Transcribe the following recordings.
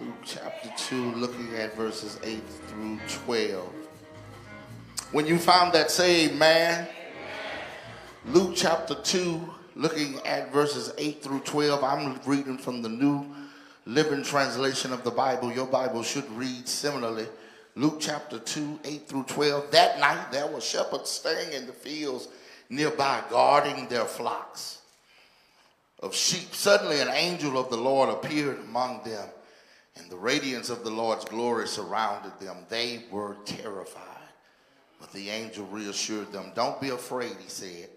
Luke chapter 2, looking at verses 8 through 12. When you found that, say amen. Luke chapter 2, looking at verses 8 through 12. I'm reading from the New Living Translation of the Bible. Your Bible should read similarly. Luke chapter 2, 8 through 12. That night there were shepherds staying in the fields nearby, guarding their flocks of sheep. Suddenly, an angel of the Lord appeared among them, and the radiance of the Lord's glory surrounded them. They were terrified. But the angel reassured them, Don't be afraid, he said.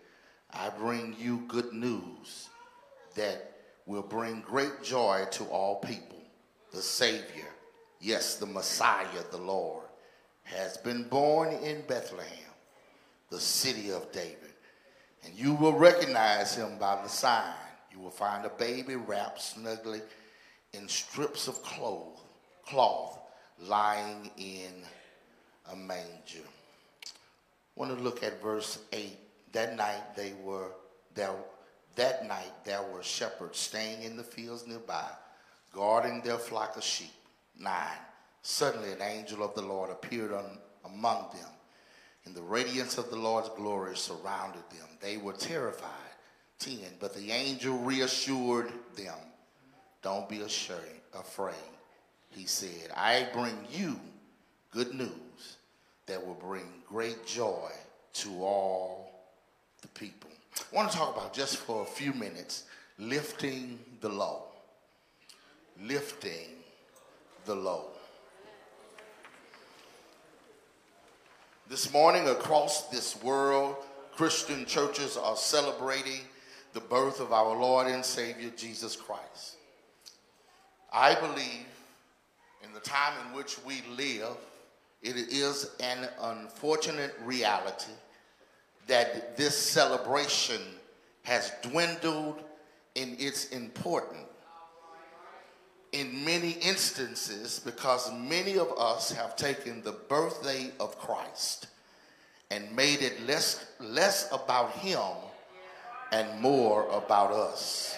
I bring you good news that will bring great joy to all people. The Savior, yes, the Messiah, the Lord, has been born in Bethlehem, the city of David. And you will recognize him by the sign you will find a baby wrapped snugly in strips of cloth, cloth lying in a manger. I want to look at verse 8. That night they were there that night there were shepherds staying in the fields nearby, guarding their flock of sheep. 9. Suddenly an angel of the Lord appeared on, among them, and the radiance of the Lord's glory surrounded them. They were terrified 10. But the angel reassured them, Don't be ashamed, afraid. He said, I bring you good news that will bring great joy to all the people. I want to talk about just for a few minutes lifting the low. Lifting the low. This morning, across this world, Christian churches are celebrating the birth of our Lord and Savior Jesus Christ. I believe in the time in which we live, it is an unfortunate reality that this celebration has dwindled in its importance in many instances because many of us have taken the birthday of Christ and made it less, less about him and more about us.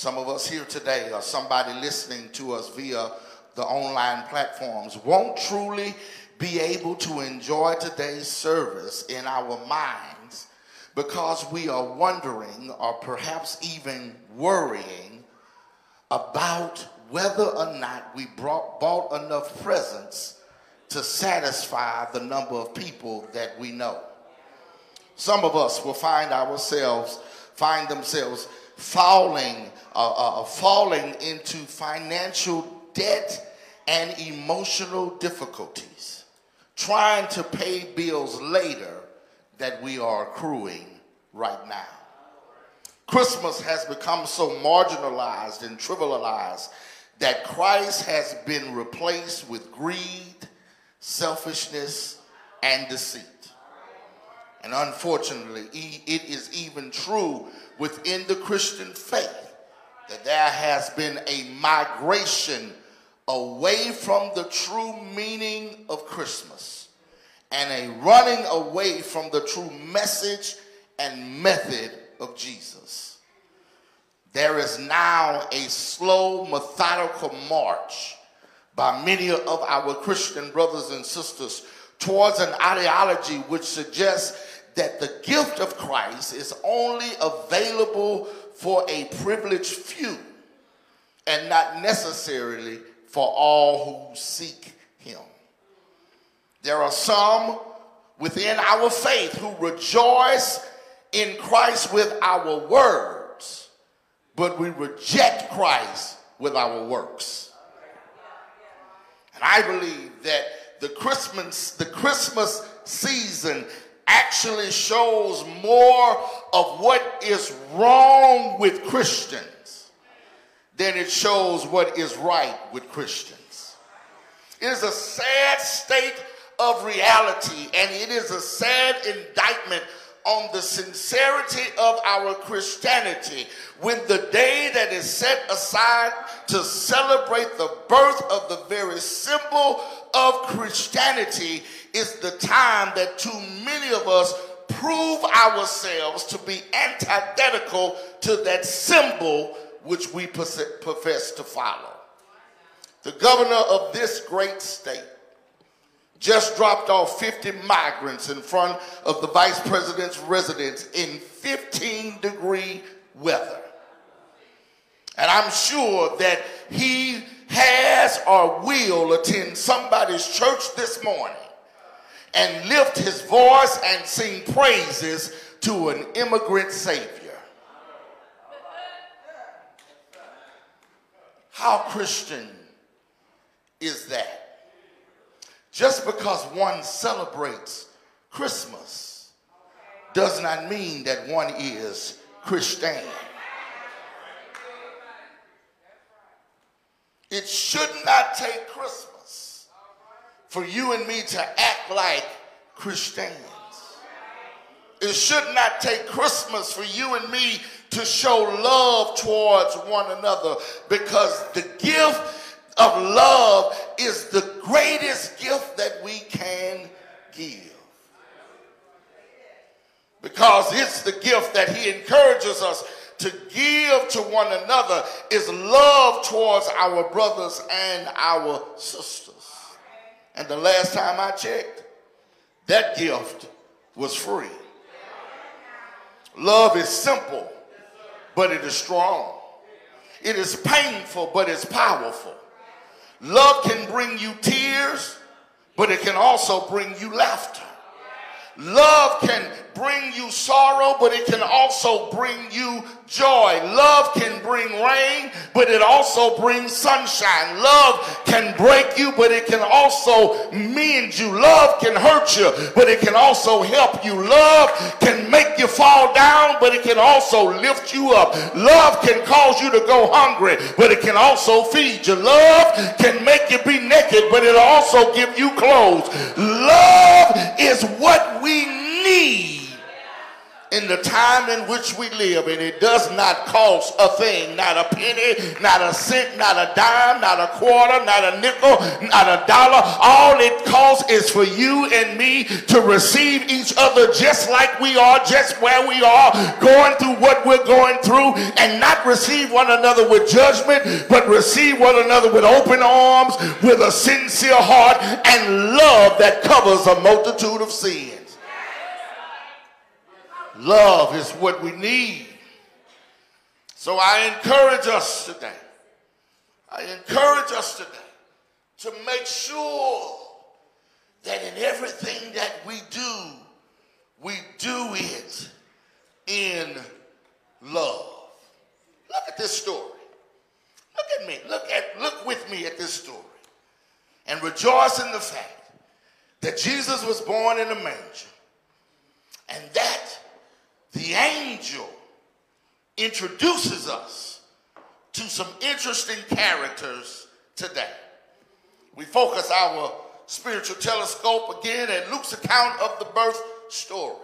Some of us here today, or somebody listening to us via the online platforms, won't truly be able to enjoy today's service in our minds because we are wondering or perhaps even worrying about whether or not we brought, bought enough presents to satisfy the number of people that we know. Some of us will find ourselves, find themselves falling, uh, uh, uh, falling into financial debt and emotional difficulties, trying to pay bills later that we are accruing right now. Christmas has become so marginalized and trivialized that Christ has been replaced with greed, selfishness, and deceit. And unfortunately, it is even true within the Christian faith that there has been a migration away from the true meaning of Christmas and a running away from the true message and method of Jesus. There is now a slow, methodical march by many of our Christian brothers and sisters towards an ideology which suggests that the gift of Christ is only available for a privileged few and not necessarily for all who seek him. There are some within our faith who rejoice in Christ with our words, but we reject Christ with our works. And I believe that the Christmas, the Christmas season actually shows more of what is wrong with Christians than it shows what is right with Christians. It is a sad state of reality, and it is a sad indictment on the sincerity of our Christianity when the day that is set aside to celebrate the birth of the very symbol of Christianity is the time that too many of us prove ourselves to be antithetical to that symbol which we profess to follow. the governor of this great state, just dropped off 50 migrants in front of the vice president's residence in 15 degree weather. And I'm sure that he has or will attend somebody's church this morning and lift his voice and sing praises to an immigrant savior. How Christian is that? Just because one celebrates Christmas does not mean that one is Christian. It should not take Christmas for you and me to act like Christians. It should not take Christmas for you and me to show love towards one another because the gift of love is the greatest gift that we can give. Because it's the gift that he encourages us to give to one another is love towards our brothers and our sisters. And the last time I checked, that gift was free. Love is simple, but it is strong. It is painful, but it's powerful. Love can bring you tears, but it can also bring you laughter. Love can bring you sorrow, but it can also bring you joy. Love can bring rain, but it also brings sunshine. Love can break you, but it can also mend you. Love can hurt you, but it can also help you. Love can make you fall down, but it can also lift you up. Love can cause you to go hungry, but it can also feed you. Love can make you be naked, but it'll also give you clothes. Love time in which we live, and it does not cost a thing, not a penny, not a cent, not a dime, not a quarter, not a nickel, not a dollar. All it costs is for you and me to receive each other just like we are, just where we are, going through what we're going through, and not receive one another with judgment, but receive one another with open arms, with a sincere heart, and love that covers a multitude of sins. Love is what we need. So I encourage us today. I encourage us today to make sure that in everything that we do, we do it in love. Look at this story. Look at me. Look at look with me at this story. And rejoice in the fact that Jesus was born in a manger. And that the angel introduces us to some interesting characters today. We focus our spiritual telescope again at Luke's account of the birth story.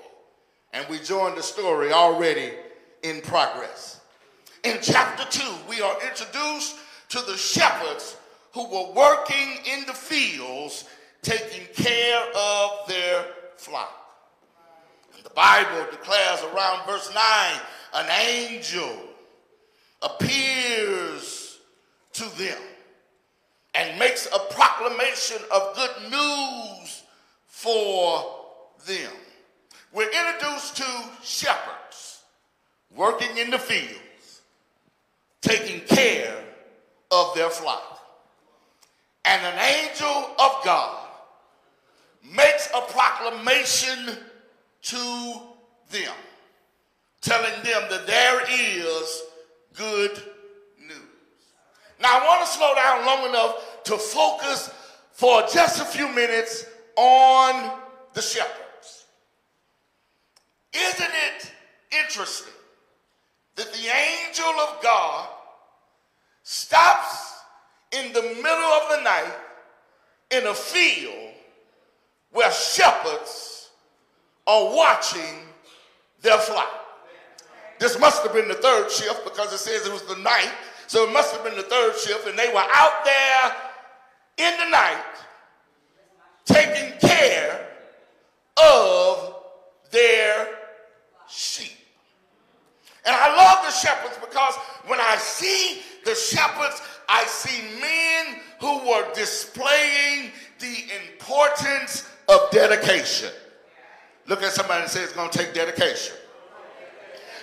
And we join the story already in progress. In chapter 2, we are introduced to the shepherds who were working in the fields taking care of their flock. The Bible declares around verse 9 an angel appears to them and makes a proclamation of good news for them. We're introduced to shepherds working in the fields, taking care of their flock. And an angel of God makes a proclamation to them, telling them that there is good news. Now, I want to slow down long enough to focus for just a few minutes on the shepherds. Isn't it interesting that the angel of God stops in the middle of the night in a field where shepherds are watching their flock. This must have been the third shift because it says it was the night. So it must have been the third shift, and they were out there in the night taking care of their sheep. And I love the shepherds because when I see the shepherds, I see men who for displaying the importance of dedication. Look at somebody and say it's going to take dedication.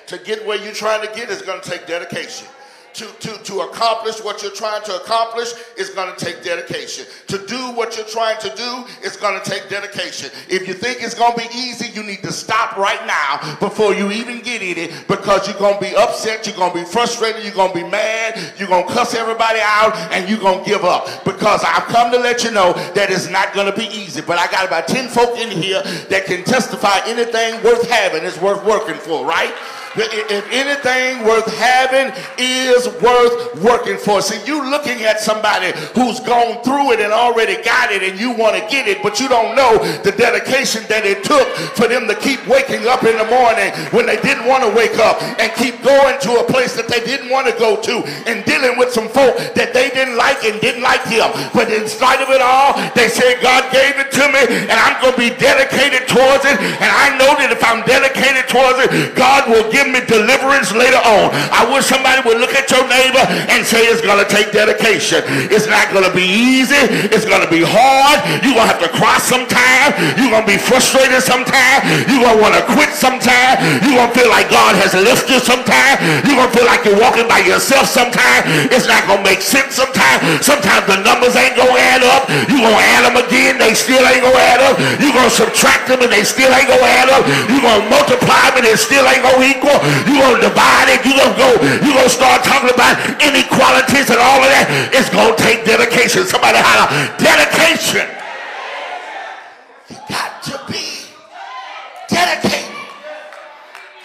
To get where you're trying to get is going to take dedication to, to, to accomplish what you're trying to accomplish is going to take dedication. To do what you're trying to do is going to take dedication. If you think it's going to be easy, you need to stop right now before you even get in it because you're going to be upset, you're going to be frustrated, you're going to be mad, you're going to cuss everybody out, and you're going to give up. Because I've come to let you know that it's not going to be easy. But I got about 10 folk in here that can testify anything worth having is worth working for, right? If anything worth having is worth working for. See, you looking at somebody who's gone through it and already got it and you want to get it, but you don't know the dedication that it took for them to keep waking up in the morning when they didn't want to wake up and keep going to a place that they didn't want to go to and dealing with some folk that they didn't like and didn't like him. But in spite of it all, they said, God gave it to me and I'm going to be dedicated towards it. And I know that if I'm dedicated towards it, God will give me deliverance later on. I wish somebody would look at your neighbor and say it's going to take dedication. It's not going to be easy. It's going to be hard. You're going to have to cry sometime. You're going to be frustrated sometime. You're going to want to quit sometime. You're going to feel like God has left you sometime. You're going to feel like you're walking by yourself sometime. It's not going to make sense sometimes. Sometimes the numbers ain't going to add up. You're going to add them again. They still ain't going to add up. You're going to subtract them and they still ain't going to add up. You're going to multiply them and it still ain't going to equal. You're going to divide it. You're going to go. You're going to start talking about inequalities and all of that. It's going to take dedication. Somebody holler, dedication. You got to be dedicated.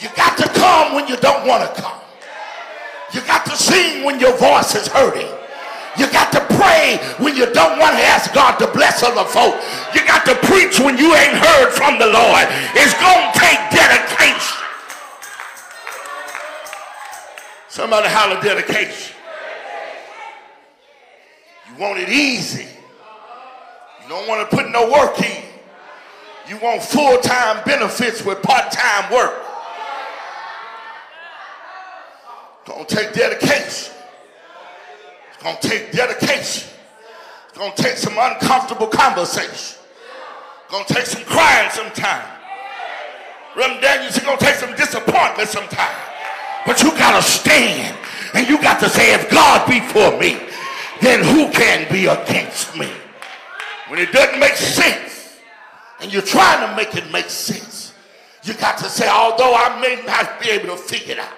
You got to come when you don't want to come. You got to sing when your voice is hurting. You got to pray when you don't want to ask God to bless other folk. You got to preach when you ain't heard from the Lord. It's going to take dedication. Somebody holler dedication. You want it easy. You don't want to put no work in. You want full-time benefits with part-time work. It's going to take dedication. It's going to take dedication. It's going to take some uncomfortable conversation. It's going to take some crying sometime. Reverend Daniels, it's going to take some disappointment sometime. But you got to stand and you got to say, if God be for me, then who can be against me? When it doesn't make sense and you're trying to make it make sense, you got to say, although I may not be able to figure it out,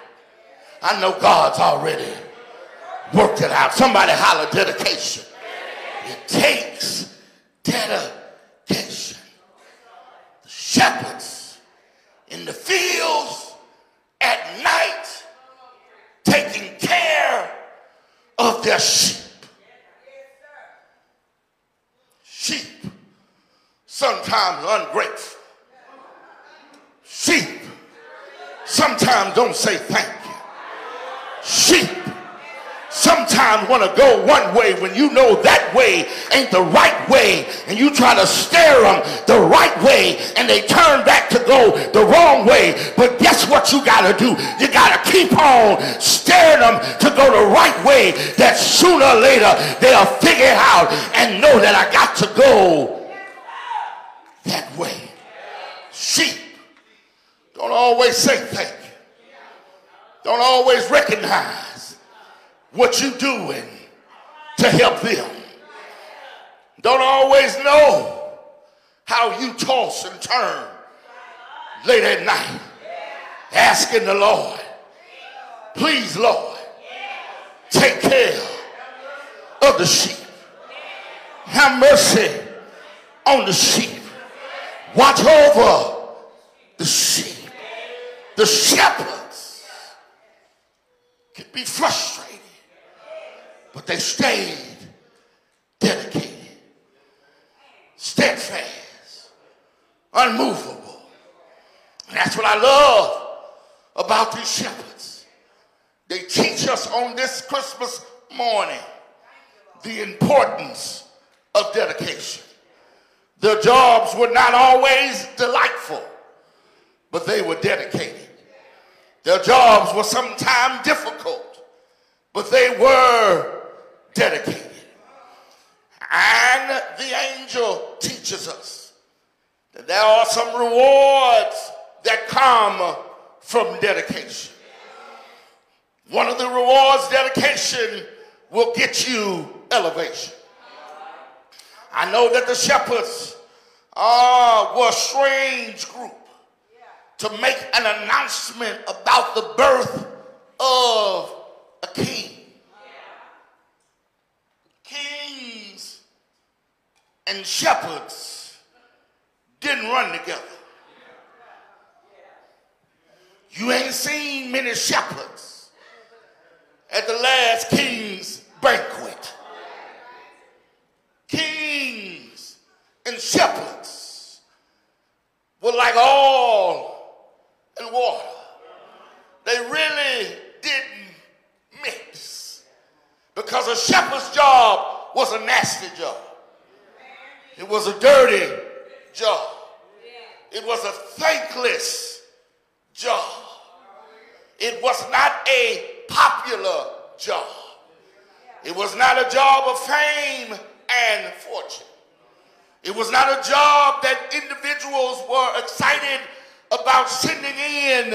I know God's already worked it out. Somebody holler dedication. It takes dedication. The shepherds in the fields at night taking care of their sheep. Sheep, sometimes ungrateful. Sheep, sometimes don't say thank you. Sheep, sometimes want to go one way when you know that way ain't the right way and you try to steer them the right way and they turn back to go the wrong way. But guess what you got to do? You got to keep on steering them to go the right way that sooner or later they'll figure it out and know that I got to go that way. Sheep don't always say thank you. Don't always recognize what you doing to help them. Don't always know how you toss and turn late at night asking the Lord, please Lord, take care of the sheep. Have mercy on the sheep. Watch over the sheep. The shepherds can be frustrated they stayed dedicated, steadfast, unmovable. And that's what I love about these shepherds. They teach us on this Christmas morning the importance of dedication. Their jobs were not always delightful, but they were dedicated. Their jobs were sometimes difficult, but they were dedicated. And the angel teaches us that there are some rewards that come from dedication. One of the rewards, dedication, will get you elevation. I know that the shepherds uh, were a strange group to make an announcement about the birth of a king. Kings and shepherds didn't run together. You ain't seen many shepherds at the last king's banquet. Kings and shepherds were like oil and water. They really didn't mix because a shepherd's job was a nasty job. It was a dirty job. It was a thankless job. It was not a popular job. It was not a job of fame and fortune. It was not a job that individuals were excited about sending in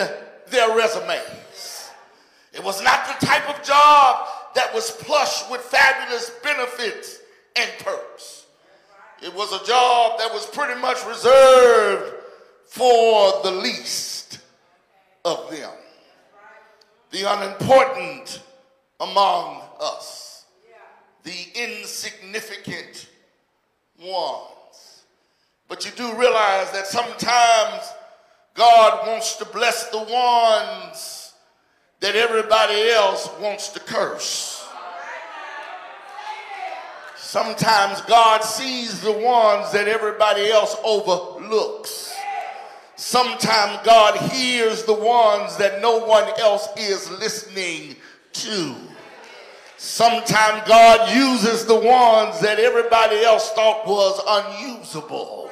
their resumes. It was not the type of job that was plush with fabulous benefits and perks. It was a job that was pretty much reserved for the least of them, the unimportant among us, the insignificant ones. But you do realize that sometimes God wants to bless the ones that everybody else wants to curse. Sometimes God sees the ones that everybody else overlooks. Sometimes God hears the ones that no one else is listening to. Sometimes God uses the ones that everybody else thought was unusable.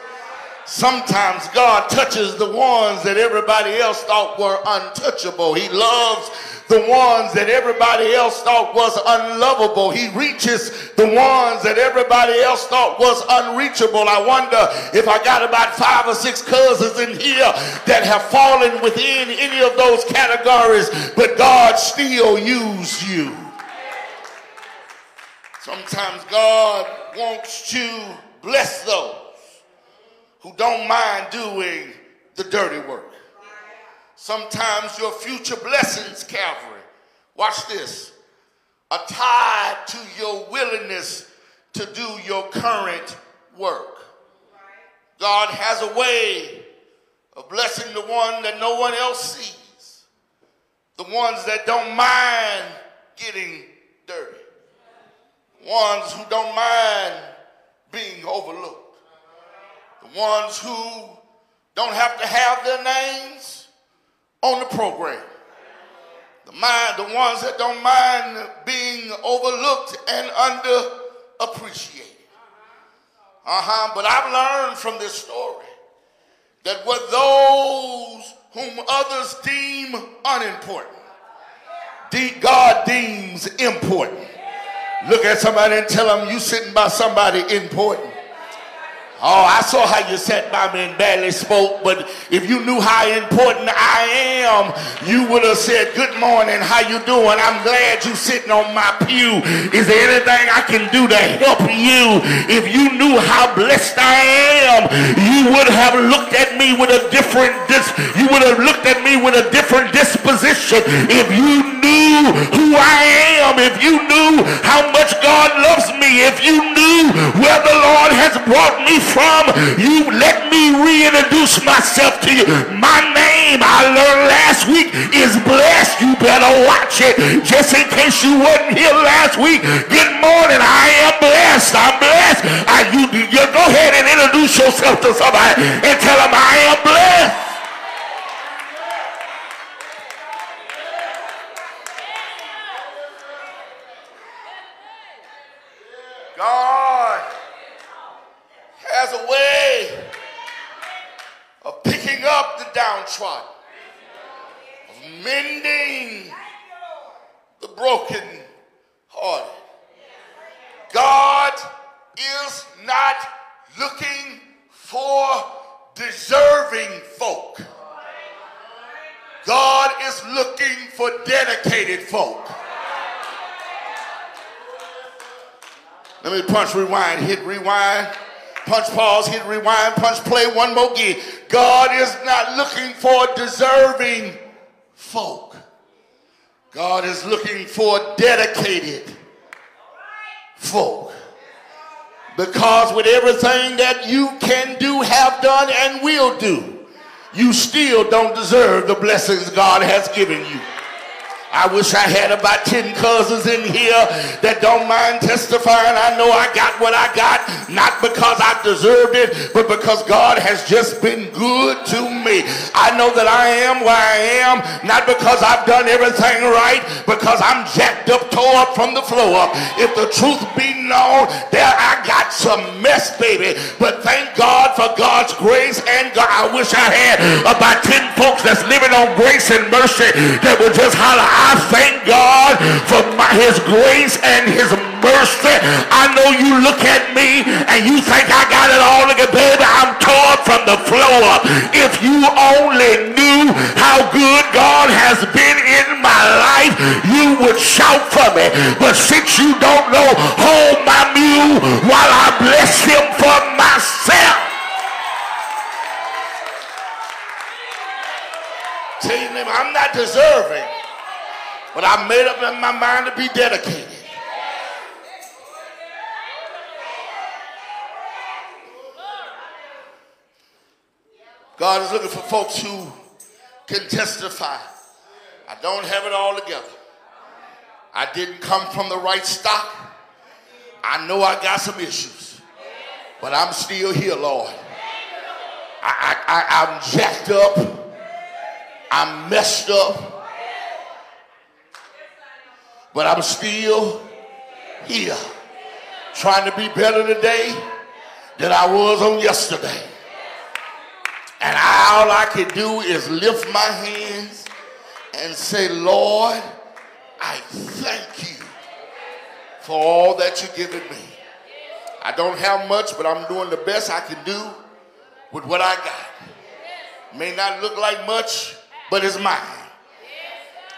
Sometimes God touches the ones that everybody else thought were untouchable. He loves the ones that everybody else thought was unlovable. He reaches the ones that everybody else thought was unreachable. I wonder if I got about five or six cousins in here that have fallen within any of those categories, but God still used you. Sometimes God wants to bless those who don't mind doing the dirty work. Sometimes your future blessings, Calvary, watch this, are tied to your willingness to do your current work. God has a way of blessing the one that no one else sees, the ones that don't mind getting dirty, ones who don't mind being overlooked, the ones who don't have to have their names on the program. The mind, the ones that don't mind being overlooked and underappreciated. Uh-huh. But I've learned from this story that what those whom others deem unimportant, God deems important. Look at somebody and tell them you sitting by somebody important. Oh, I saw how you sat by me and barely spoke, but if you knew how important I am, you would have said, good morning, how you doing? I'm glad you sitting on my pew. Is there anything I can do to help you? If you knew how blessed I am, you would have looked at me with a different, dis- you would have looked at me with a different disposition. If you knew who I am, if you knew how much God loves me, if you knew where the Lord has brought me from, you let me reintroduce myself to you. My name, I learned last week, is blessed. You better watch it. Just in case you wasn't here last week, good morning. I am blessed. I'm blessed. I, you, you go ahead and introduce yourself to somebody and tell them I am blessed. God has a way of picking up the downtrodden, of mending the broken hearted. God is not looking for deserving folk. God is looking for dedicated folk. Let me punch rewind, hit rewind, punch pause, hit rewind, punch play one more again. God is not looking for deserving folk. God is looking for dedicated folk. Because with everything that you can do, have done, and will do, you still don't deserve the blessings God has given you. I wish I had about 10 cousins in here that don't mind testifying. I know I got what I got, not because I deserved it, but because God has just been good to me. I know that I am where I am, not because I've done everything right, because I'm jacked up, tore up from the floor up. If the truth be known, there I got some mess, baby. But thank God for God's grace and God. I wish I had about 10 folks that's living on grace and mercy that would just holler, I thank God for my, his grace and his mercy. I know you look at me and you think I got it all together. I'm torn from the floor. If you only knew how good God has been in my life, you would shout for me. But since you don't know, hold my mule while I bless him for myself. Tell your neighbor, I'm not deserving but I made up in my mind to be dedicated. God is looking for folks who can testify. I don't have it all together. I didn't come from the right stock. I know I got some issues, but I'm still here, Lord. I, I, I, I'm jacked up. I'm messed up but I'm still here trying to be better today than I was on yesterday. And all I can do is lift my hands and say, Lord, I thank you for all that you've given me. I don't have much, but I'm doing the best I can do with what I got. May not look like much, but it's mine.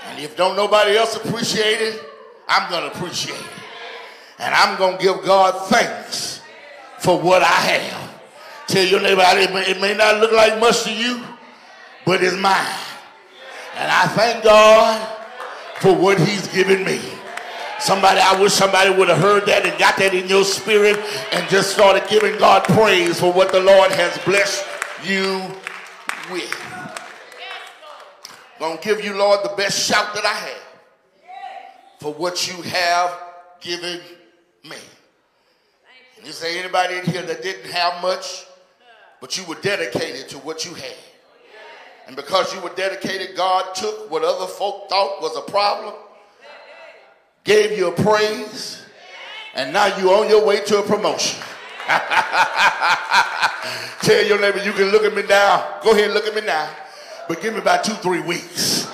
And if don't nobody else appreciate it, I'm going to appreciate it. And I'm going to give God thanks for what I have. Tell your neighbor, it may, it may not look like much to you, but it's mine. And I thank God for what he's given me. Somebody, I wish somebody would have heard that and got that in your spirit and just started giving God praise for what the Lord has blessed you with. Gonna give you, Lord, the best shout that I have for what you have given me. And you say anybody in here that didn't have much, but you were dedicated to what you had. And because you were dedicated, God took what other folk thought was a problem, gave you a praise, and now you're on your way to a promotion. Tell your neighbor, you can look at me now. Go ahead look at me now but give me about two, three weeks.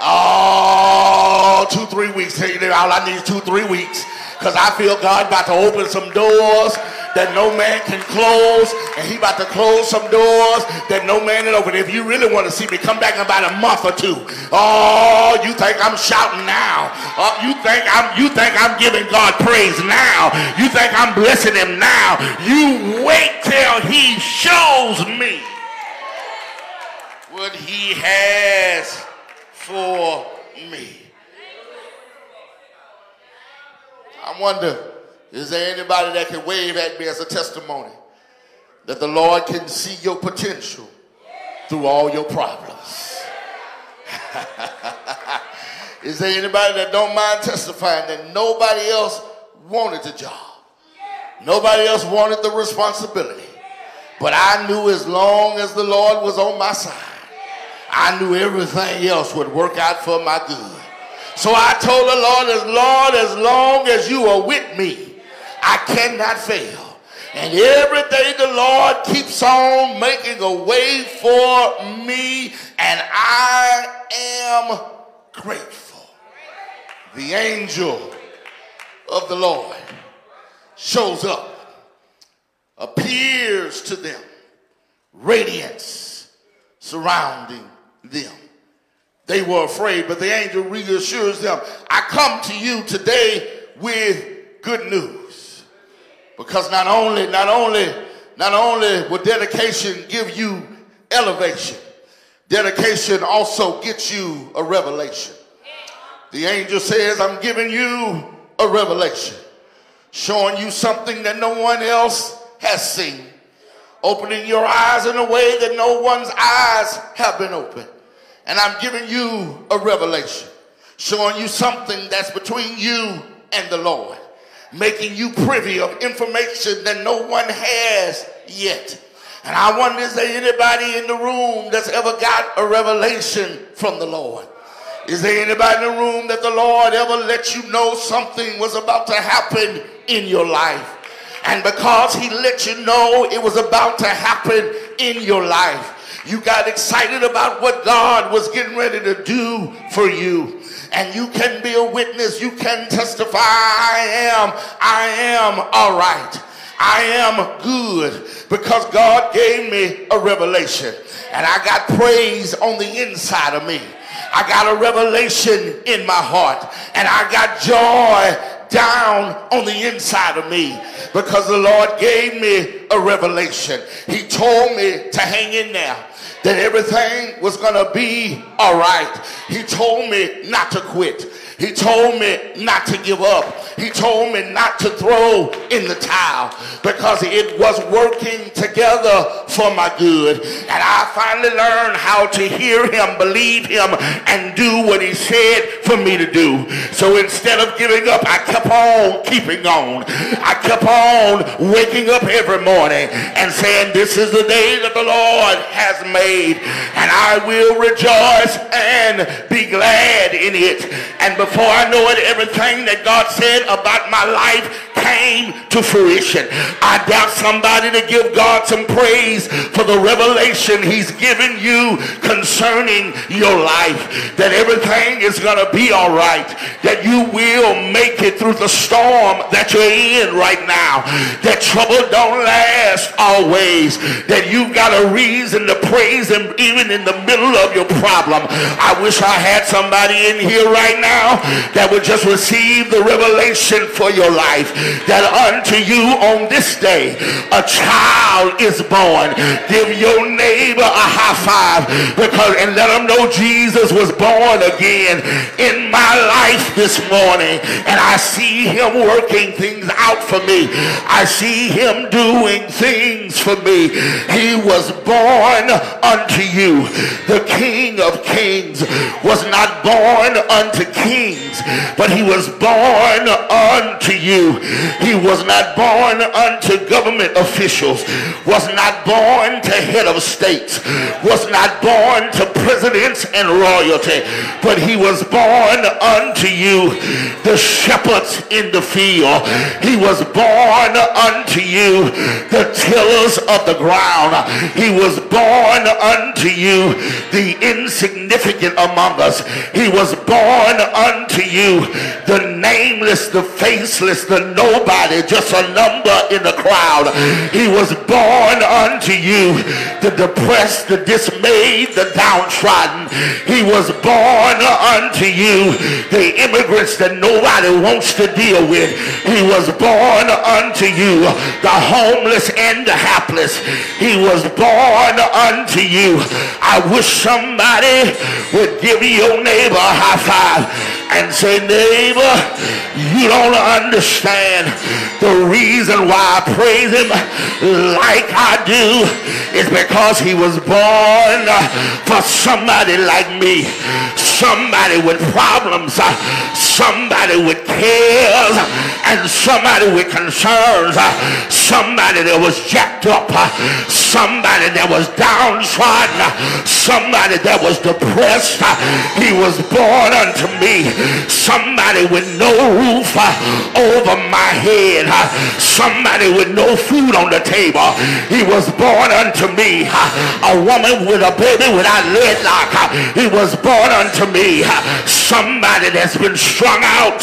Oh, two, three weeks. All I need is two, three weeks. Because I feel God about to open some doors that no man can close. And he about to close some doors that no man can open. If you really want to see me, come back in about a month or two. Oh, you think I'm shouting now. Oh, you think I'm you think I'm giving God praise now. You think I'm blessing him now. You wait till he shows me what he has for me. I wonder, is there anybody that can wave at me as a testimony that the Lord can see your potential through all your problems? is there anybody that don't mind testifying that nobody else wanted the job? Nobody else wanted the responsibility. But I knew as long as the Lord was on my side, I knew everything else would work out for my good. So I told the Lord, as Lord, as long as you are with me, I cannot fail. And every day the Lord keeps on making a way for me, and I am grateful. The angel of the Lord shows up appears to them, radiance surrounding them. They were afraid, but the angel reassures them, I come to you today with good news. Because not only, not only, not only will dedication give you elevation, dedication also gets you a revelation. The angel says, I'm giving you a revelation, showing you something that no one else has seen, opening your eyes in a way that no one's eyes have been opened and I'm giving you a revelation, showing you something that's between you and the Lord, making you privy of information that no one has yet. And I wonder, is there anybody in the room that's ever got a revelation from the Lord? Is there anybody in the room that the Lord ever let you know something was about to happen in your life? And because he let you know it was about to happen in your life, you got excited about what God was getting ready to do for you. And you can be a witness. You can testify. I am, I am all right. I am good because God gave me a revelation. And I got praise on the inside of me. I got a revelation in my heart. And I got joy down on the inside of me because the Lord gave me a revelation. He told me to hang in there that everything was going to be all right. He told me not to quit. He told me not to give up. He told me not to throw in the towel because it was working together for my good. And I finally learned how to hear him, believe him, and do what he said for me to do. So instead of giving up, I kept on keeping on. I kept on waking up every morning and saying, this is the day that the Lord has made and I will rejoice and be glad in it. And before I know it, everything that God said about my life came to fruition. I doubt somebody to give God some praise for the revelation he's given you concerning your life. That everything is going to be all right. That you will make it through the storm that you're in right now. That trouble don't last always. That you've got a reason to praise him even in the middle of your problem. I wish I had somebody in here right now that would just receive the revelation for your life that unto you on this day a child is born. Give your neighbor a high five because and let them know Jesus was born again in my life this morning and I see him working things out for me. I see him doing things for me. He was born unto you. The King of Kings was not born unto kings, but he was born unto you. He was not born unto government officials, was not born to head of states, was not born to presidents and royalty, but he was born unto you, the shepherds in the field. He was born unto you, the tillers of the ground. He was born unto you, the insignificant among us. He was born unto you, the nameless, the faceless, the nobody, just a number in the crowd. He was born unto you, the depressed, the dismayed, the downtrodden. He was born unto you, the immigrants that nobody wants to deal with. He was born unto you, the homeless and the hapless. He was born unto you. I wish somebody would give your neighbor a high five and say, neighbor, you don't understand the reason why I praise him like I do is because he was born for somebody like me. Somebody with problems, somebody with cares, and somebody with concerns, somebody that was jacked up, somebody that was downtrodden, somebody that was depressed. He was born unto me somebody with no roof uh, over my head, uh, somebody with no food on the table. He was born unto me. Uh, a woman with a baby without leg-lock. Uh, he was born unto me. Uh, somebody that's been strung out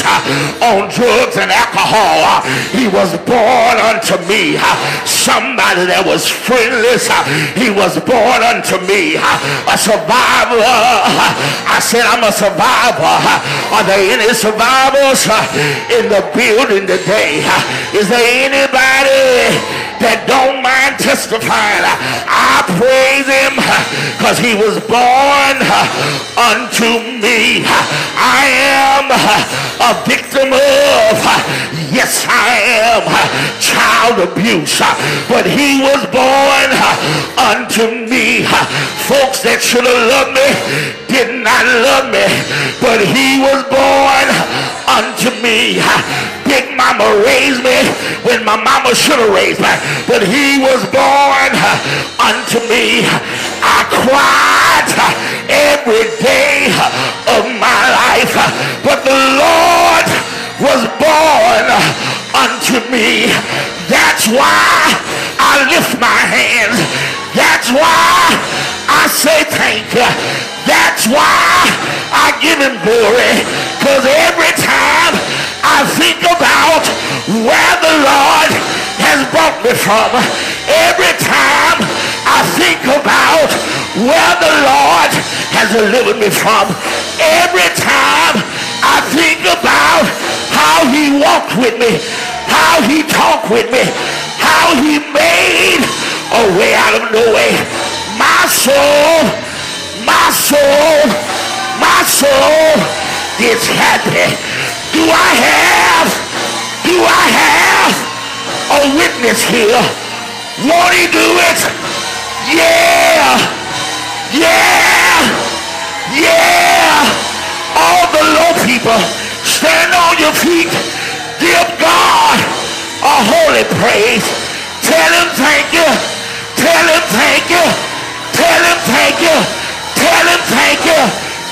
on drugs and alcohol. He was born unto me. Somebody that was friendless. He was born unto me. A survivor. I said I'm a survivor. Are there any survivors in the building today? Is there anybody that don't mind testifying? I praise him because he was born unto me. I am a victim of, yes I am, child abuse. But he was born unto me. Folks that should have loved me did not love me. But he was born unto me. Mama raised me when my mama should have raised me. But he was born uh, unto me. I cried uh, every day of my life. But the Lord was born uh, unto me. That's why I lift my hands. That's why I say thank you. That's why I give him glory. Because every time I think about where the Lord has brought me from, every time I think about where the Lord has delivered me from, every time I think about how he walked with me, how he talked with me, how he made a way out of no way. My soul, my soul, my soul is happy. Do I have, do I have a witness here? Won't he do it? Yeah, yeah, yeah. All the low people, stand on your feet. Give God a holy praise. Tell him thank you. Tell him thank you. Tell him thank you. Tell him thank you.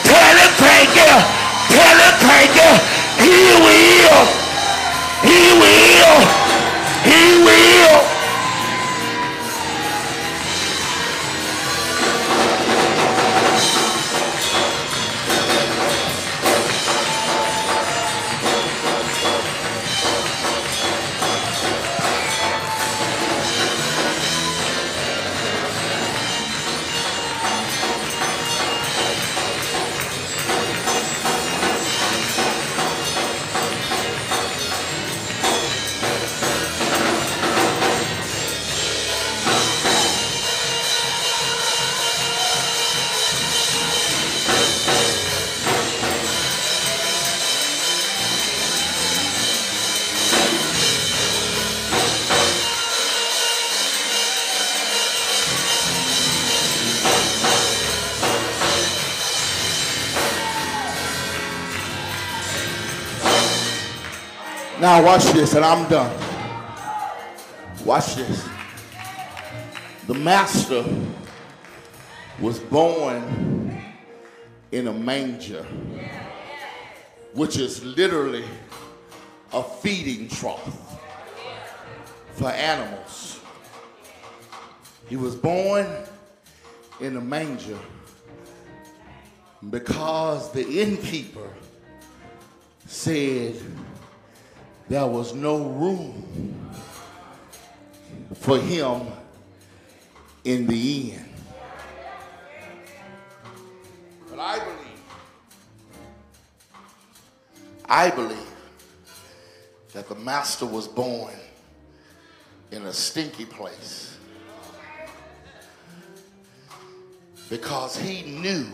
Tell him thank you. Tell him thank you. He will. He will. He will. Now watch this, and I'm done. Watch this. The master was born in a manger, which is literally a feeding trough for animals. He was born in a manger because the innkeeper said, there was no room for him in the end. But I believe, I believe that the master was born in a stinky place because he knew,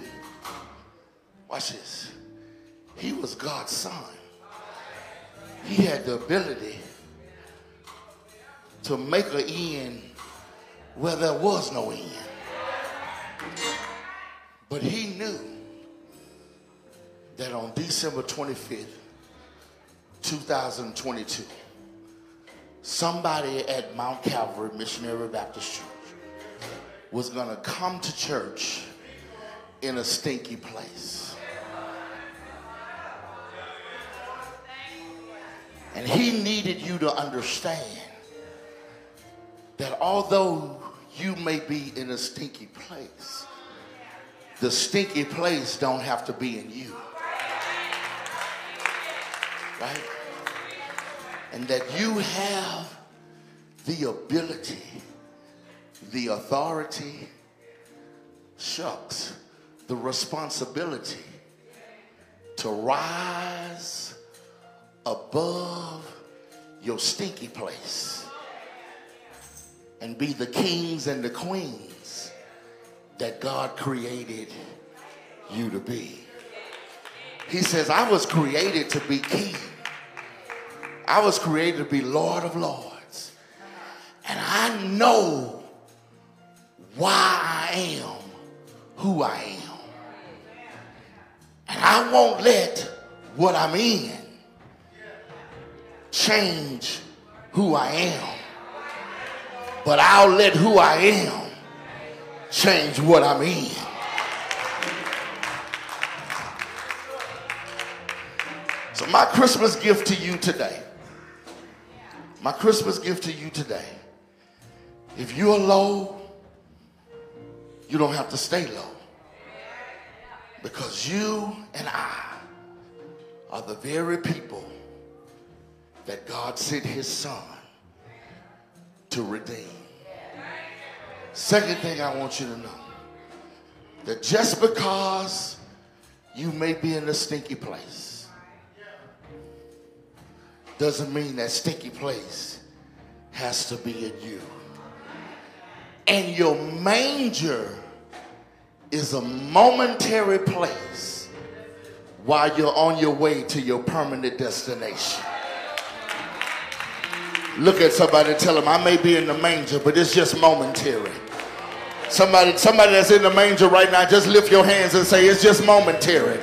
watch this, he was God's son he had the ability to make an end where there was no end. But he knew that on December 25th, 2022, somebody at Mount Calvary Missionary Baptist Church was going to come to church in a stinky place. And he needed you to understand that although you may be in a stinky place, the stinky place don't have to be in you. Right? And that you have the ability, the authority, shucks, the responsibility to rise above your stinky place and be the kings and the queens that God created you to be. He says, I was created to be king. I was created to be Lord of Lords. And I know why I am who I am. And I won't let what I'm in change who I am. But I'll let who I am change what I'm in. So, my Christmas gift to you today, my Christmas gift to you today, if you're low, you don't have to stay low. Because you and I are the very people that God sent his son to redeem. Second thing I want you to know that just because you may be in a stinky place doesn't mean that stinky place has to be in you. And your manger is a momentary place while you're on your way to your permanent destination. Look at somebody and tell them, I may be in the manger, but it's just momentary. Somebody, somebody that's in the manger right now, just lift your hands and say, it's just momentary.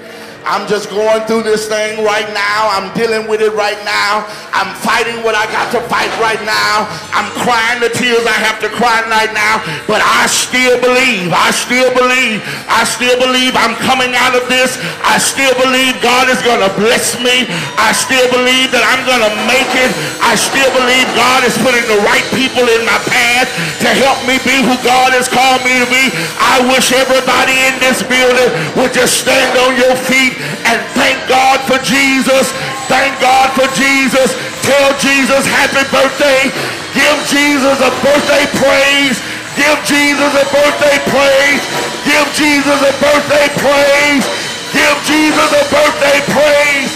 I'm just going through this thing right now. I'm dealing with it right now. I'm fighting what I got to fight right now. I'm crying the tears I have to cry right now. But I still believe. I still believe. I still believe I'm coming out of this. I still believe God is going to bless me. I still believe that I'm going to make it. I still believe God is putting the right people in my path to help me be who God has called me to be. I wish everybody in this building would just stand on your feet and thank God for Jesus. Thank God for Jesus. Tell Jesus happy birthday. Give Jesus a birthday praise. Give Jesus a birthday praise. Give Jesus a birthday praise. Give Jesus a birthday praise.